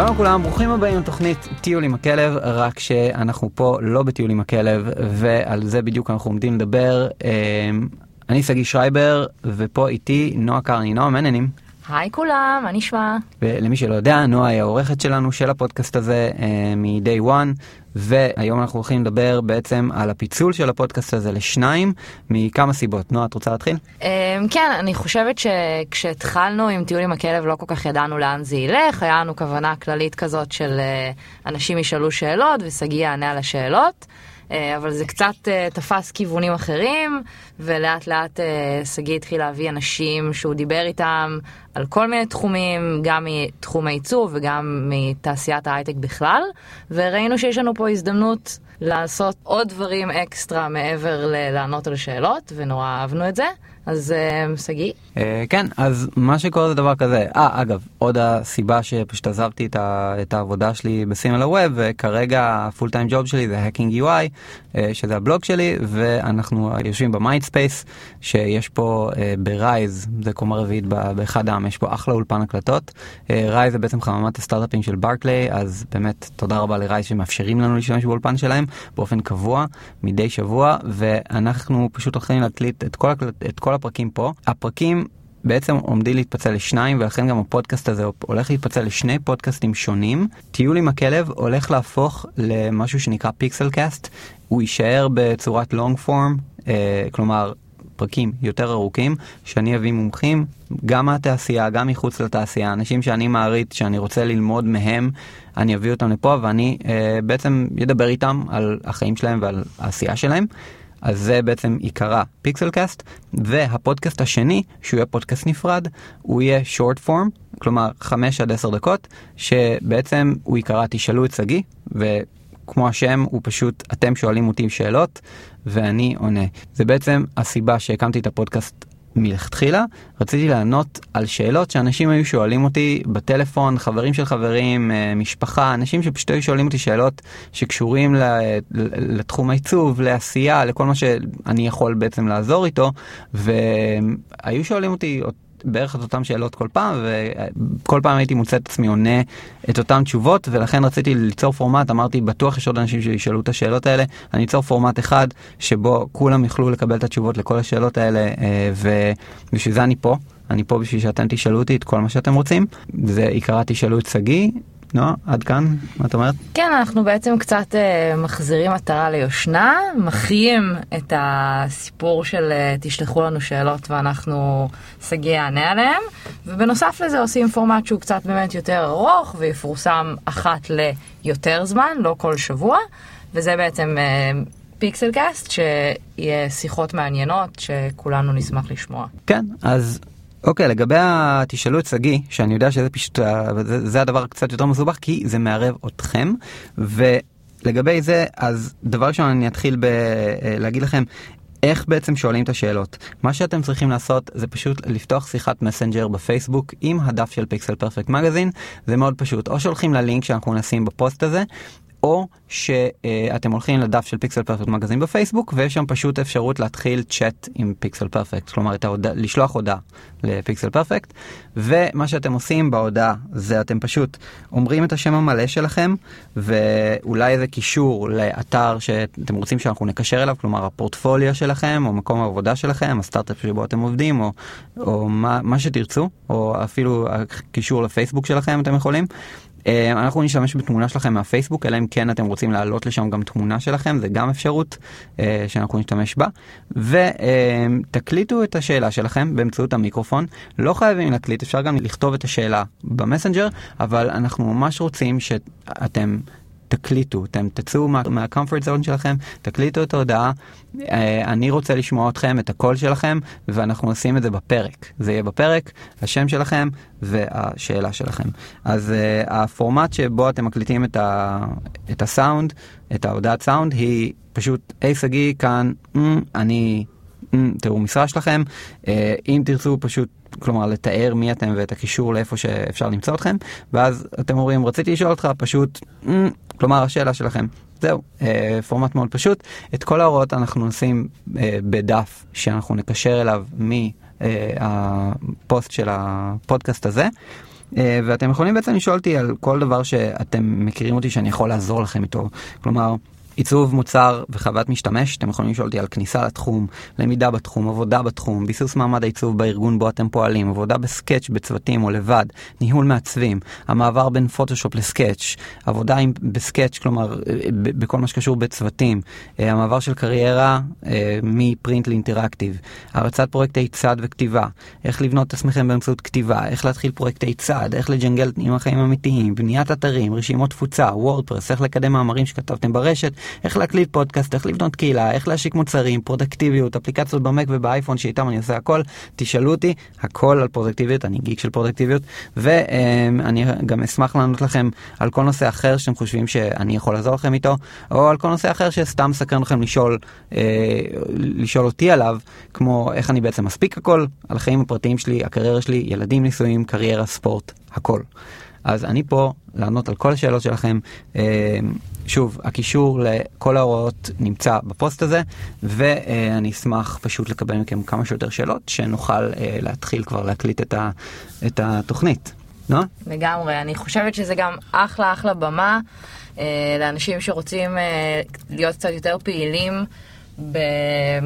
שלום לכולם, ברוכים הבאים לתוכנית טיול עם הכלב, רק שאנחנו פה לא בטיול עם הכלב, ועל זה בדיוק אנחנו עומדים לדבר. אמ, אני שגיא שרייבר, ופה איתי נועה קרני. נועה, מה העניינים? היי כולם, מה נשמע? ולמי שלא יודע, נועה היא העורכת שלנו של הפודקאסט הזה אה, מ-day one, והיום אנחנו הולכים לדבר בעצם על הפיצול של הפודקאסט הזה לשניים, מכמה סיבות. נועה, את רוצה להתחיל? אמ, כן, אני חושבת שכשהתחלנו עם טיול עם הכלב לא כל כך ידענו לאן זה ילך, היה לנו כוונה כללית כזאת של אה, אנשים ישאלו שאלות ושגיא יענה על השאלות. אה, אבל זה קצת אה, תפס כיוונים אחרים, ולאט לאט אה, שגיא התחיל להביא אנשים שהוא דיבר איתם על כל מיני תחומים, גם מתחום הייצור וגם מתעשיית ההייטק בכלל, וראינו שיש לנו פה הזדמנות לעשות עוד דברים אקסטרה מעבר ללענות על שאלות, ונורא אהבנו את זה. אז שגיא? Uh, כן, אז מה שקורה זה דבר כזה. אה, אגב, עוד הסיבה שפשוט עזבתי את, ה, את העבודה שלי בסימל הווב, וכרגע הפול טיים ג'וב שלי זה Hacking UI, uh, שזה הבלוג שלי, ואנחנו יושבים ב Mindspace, שיש פה uh, ברייז, זה קומה רביעית באחד העם, יש פה אחלה אולפן הקלטות. רייז זה בעצם חממת הסטארט-אפים של ברקליי, אז באמת תודה רבה לרייז שמאפשרים לנו להשתמש באולפן שלהם באופן קבוע, מדי שבוע, ואנחנו פשוט הולכים להקליט את כל, את כל הפרקים פה. הפרקים בעצם עומדים להתפצל לשניים ולכן גם הפודקאסט הזה הולך להתפצל לשני פודקאסטים שונים. טיול עם הכלב הולך להפוך למשהו שנקרא פיקסלקאסט, הוא יישאר בצורת long form, אה, כלומר פרקים יותר ארוכים, שאני אביא מומחים, גם מהתעשייה, גם מחוץ לתעשייה, אנשים שאני מעריץ, שאני רוצה ללמוד מהם, אני אביא אותם לפה ואני אה, בעצם אדבר איתם על החיים שלהם ועל העשייה שלהם. אז זה בעצם ייקרא פיקסלקאסט, והפודקאסט השני, שהוא יהיה פודקאסט נפרד, הוא יהיה short form, כלומר 5 עד 10 דקות, שבעצם הוא ייקרא תשאלו את שגיא, וכמו השם הוא פשוט אתם שואלים אותי שאלות ואני עונה. זה בעצם הסיבה שהקמתי את הפודקאסט מלכתחילה רציתי לענות על שאלות שאנשים היו שואלים אותי בטלפון, חברים של חברים, אה, משפחה, אנשים שפשוט היו שואלים אותי שאלות שקשורים לתחום העיצוב, לעשייה, לכל מה שאני יכול בעצם לעזור איתו, והיו שואלים אותי בערך את אותן שאלות כל פעם, וכל פעם הייתי מוצא את עצמי עונה את אותן תשובות, ולכן רציתי ליצור פורמט, אמרתי, בטוח יש עוד אנשים שישאלו את השאלות האלה, אני אצור פורמט אחד, שבו כולם יוכלו לקבל את התשובות לכל השאלות האלה, אה, ובשביל זה אני פה. אני פה בשביל שאתם תשאלו אותי את כל מה שאתם רוצים. זה עיקרה תשאלו את שגיא, נועה, עד כאן, מה את אומרת? כן, אנחנו בעצם קצת uh, מחזירים מטרה ליושנה, מחיים את הסיפור של uh, תשלחו לנו שאלות ואנחנו שגיא יענה עליהם, ובנוסף לזה עושים פורמט שהוא קצת באמת יותר ארוך ויפורסם אחת ליותר זמן, לא כל שבוע, וזה בעצם uh, פיקסל קאסט, שיהיה שיחות מעניינות שכולנו נשמח לשמוע. כן, אז אוקיי, לגבי תשאלו את שגיא, שאני יודע שזה פשוט, זה, זה הדבר קצת יותר מסובך, כי זה מערב אתכם, ולגבי זה, אז דבר ראשון אני אתחיל בלהגיד לכם איך בעצם שואלים את השאלות. מה שאתם צריכים לעשות זה פשוט לפתוח שיחת מסנג'ר בפייסבוק עם הדף של Pixel Perfect Magazine, זה מאוד פשוט, או שהולכים ללינק שאנחנו נשים בפוסט הזה, או שאתם הולכים לדף של Pixel Perfect Magazine בפייסבוק ויש שם פשוט אפשרות להתחיל צ'אט עם Pixel Perfect, כלומר את ההודע, לשלוח הודעה ל Pixel Perfect ומה שאתם עושים בהודעה זה אתם פשוט אומרים את השם המלא שלכם ואולי איזה קישור לאתר שאתם רוצים שאנחנו נקשר אליו, כלומר הפורטפוליו שלכם או מקום העבודה שלכם, הסטארט-אפ שבו אתם עובדים או, או מה, מה שתרצו או אפילו הקישור לפייסבוק שלכם אתם יכולים אנחנו נשתמש בתמונה שלכם מהפייסבוק אלא אם כן אתם רוצים להעלות לשם גם תמונה שלכם זה גם אפשרות אה, שאנחנו נשתמש בה. ותקליטו את השאלה שלכם באמצעות המיקרופון. לא חייבים להקליט אפשר גם לכתוב את השאלה במסנג'ר אבל אנחנו ממש רוצים שאתם תקליטו, אתם תצאו מהקומפורט זון שלכם, תקליטו את ההודעה, אה, אני רוצה לשמוע אתכם, את הקול שלכם, ואנחנו נשים את זה בפרק. זה יהיה בפרק, השם שלכם והשאלה שלכם. אז uh, הפורמט שבו אתם מקליטים את, ה, את הסאונד, את ההודעת סאונד, היא פשוט, היי שגיא, כאן, אני, תראו משרה שלכם, uh, אם תרצו פשוט כלומר לתאר מי אתם ואת הקישור לאיפה שאפשר למצוא אתכם ואז אתם אומרים רציתי לשאול אותך פשוט כלומר השאלה שלכם. זהו, אה, פורמט מאוד פשוט. את כל ההוראות אנחנו נשים אה, בדף שאנחנו נקשר אליו מהפוסט של הפודקאסט הזה. ואתם יכולים בעצם לשאול אותי על כל דבר שאתם מכירים אותי שאני יכול לעזור לכם איתו. כלומר, עיצוב מוצר וחוות משתמש, אתם יכולים לשאול אותי על כניסה לתחום, למידה בתחום, עבודה בתחום, ביסוס מעמד העיצוב בארגון בו אתם פועלים, עבודה בסקאץ' בצוותים או לבד, ניהול מעצבים, המעבר בין פוטושופ לסקאץ', עבודה עם, בסקאץ', כלומר בכל מה שקשור בצוותים, אה, המעבר של קריירה אה, מפרינט לאינטראקטיב, הרצת פרויקטי צד וכתיבה, איך לבנות את עצמכם באמצעות כתיבה, איך להתחיל פרויקטי צד, איך לג'נגל עם החיים האמיתיים, בניית אתרים, רשימות תפוצה, וורדפרס, איך לקדם מאמרים שכתבתם ברשת, איך להקליט פודקאסט, איך לבנות קהילה, איך להשיק מוצרים, פרודקטיביות, אפליקציות במק ובאייפון שאיתם אני עושה הכל, תשאלו אותי הכל על פרודקטיביות, אני גיק של פרודקטיביות, ואני גם אשמח לענות לכם על כל נושא אחר שאתם חושבים שאני יכול לעזור לכם איתו, או על כל נושא אחר שסתם סקרן לכם לשאול, אה, לשאול אותי עליו, כמו איך אני בעצם מספיק הכל, על החיים הפרטיים שלי, הקריירה שלי, ילדים נישואים, קריירה, ספורט, הכל. אז אני פה לענות על כל השאלות שלכם. אה, שוב, הקישור לכל ההוראות נמצא בפוסט הזה, ואני אשמח פשוט לקבל מכם כמה שיותר שאלות, שנוכל אה, להתחיל כבר להקליט את, התוכנית. נועה? לגמרי, אני חושבת שזה גם אחלה אחלה במה אה, לאנשים שרוצים להיות קצת יותר פעילים.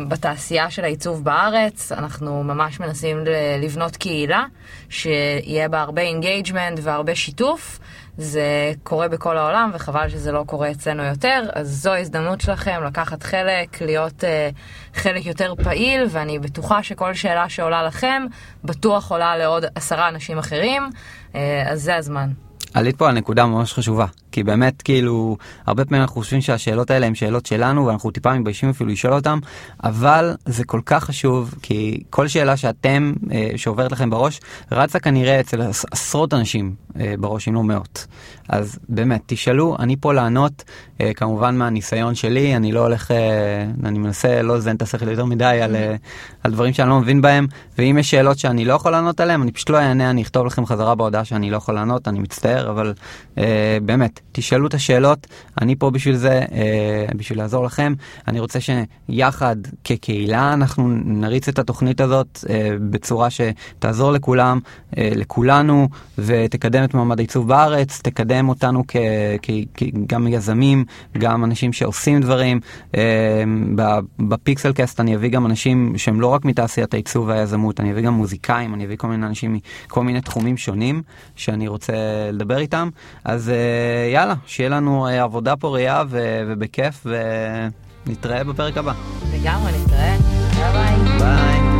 בתעשייה של העיצוב בארץ, אנחנו ממש מנסים לבנות קהילה שיהיה בה הרבה engagement והרבה שיתוף. זה קורה בכל העולם וחבל שזה לא קורה אצלנו יותר, אז זו ההזדמנות שלכם לקחת חלק, להיות אה, חלק יותר פעיל, ואני בטוחה שכל שאלה שעולה לכם, בטוח עולה לעוד עשרה אנשים אחרים, uh, אז זה הזמן. עלית פה על נקודה ממש חשובה, כי באמת כאילו הרבה פעמים אנחנו חושבים שהשאלות האלה הן שאלות שלנו ואנחנו טיפה מתביישים אפילו לשאול אותן, אבל זה כל כך חשוב כי כל שאלה שאתם, אה, שעוברת לכם בראש, רצה כנראה אצל עשרות אנשים אה, בראש, אם לא מאות. אז באמת, תשאלו, אני פה לענות, אה, כמובן מהניסיון שלי, אני לא הולך, אני מנסה לא לזיין את השכל יותר מדי על, על דברים שאני לא מבין בהם, ואם יש שאלות שאני לא יכול לענות עליהן, אני פשוט לא אענה, אני אכתוב לכם חזרה בהודעה שאני לא יכול לענות, אני מצטער, אבל באמת, תשאלו את השאלות, אני פה בשביל זה, אה, בשביל לעזור לכם. אני רוצה שיחד, כקהילה, אנחנו נריץ את התוכנית הזאת אה, בצורה שתעזור לכולם, אה, לכולנו, ותקדם את מעמד העיצוב בארץ, תקדם... אותנו כ, כ, כ, גם יזמים, גם אנשים שעושים דברים. אה, ב Pixelcast אני אביא גם אנשים שהם לא רק מתעשיית העיצוב והיזמות, אני אביא גם מוזיקאים, אני אביא כל מיני אנשים מכל מיני תחומים שונים שאני רוצה לדבר איתם. אז אה, יאללה, שיהיה לנו אה, עבודה פוריה ובכיף, ונתראה בפרק הבא. לגמרי, נתראה. ביי ביי. ביי.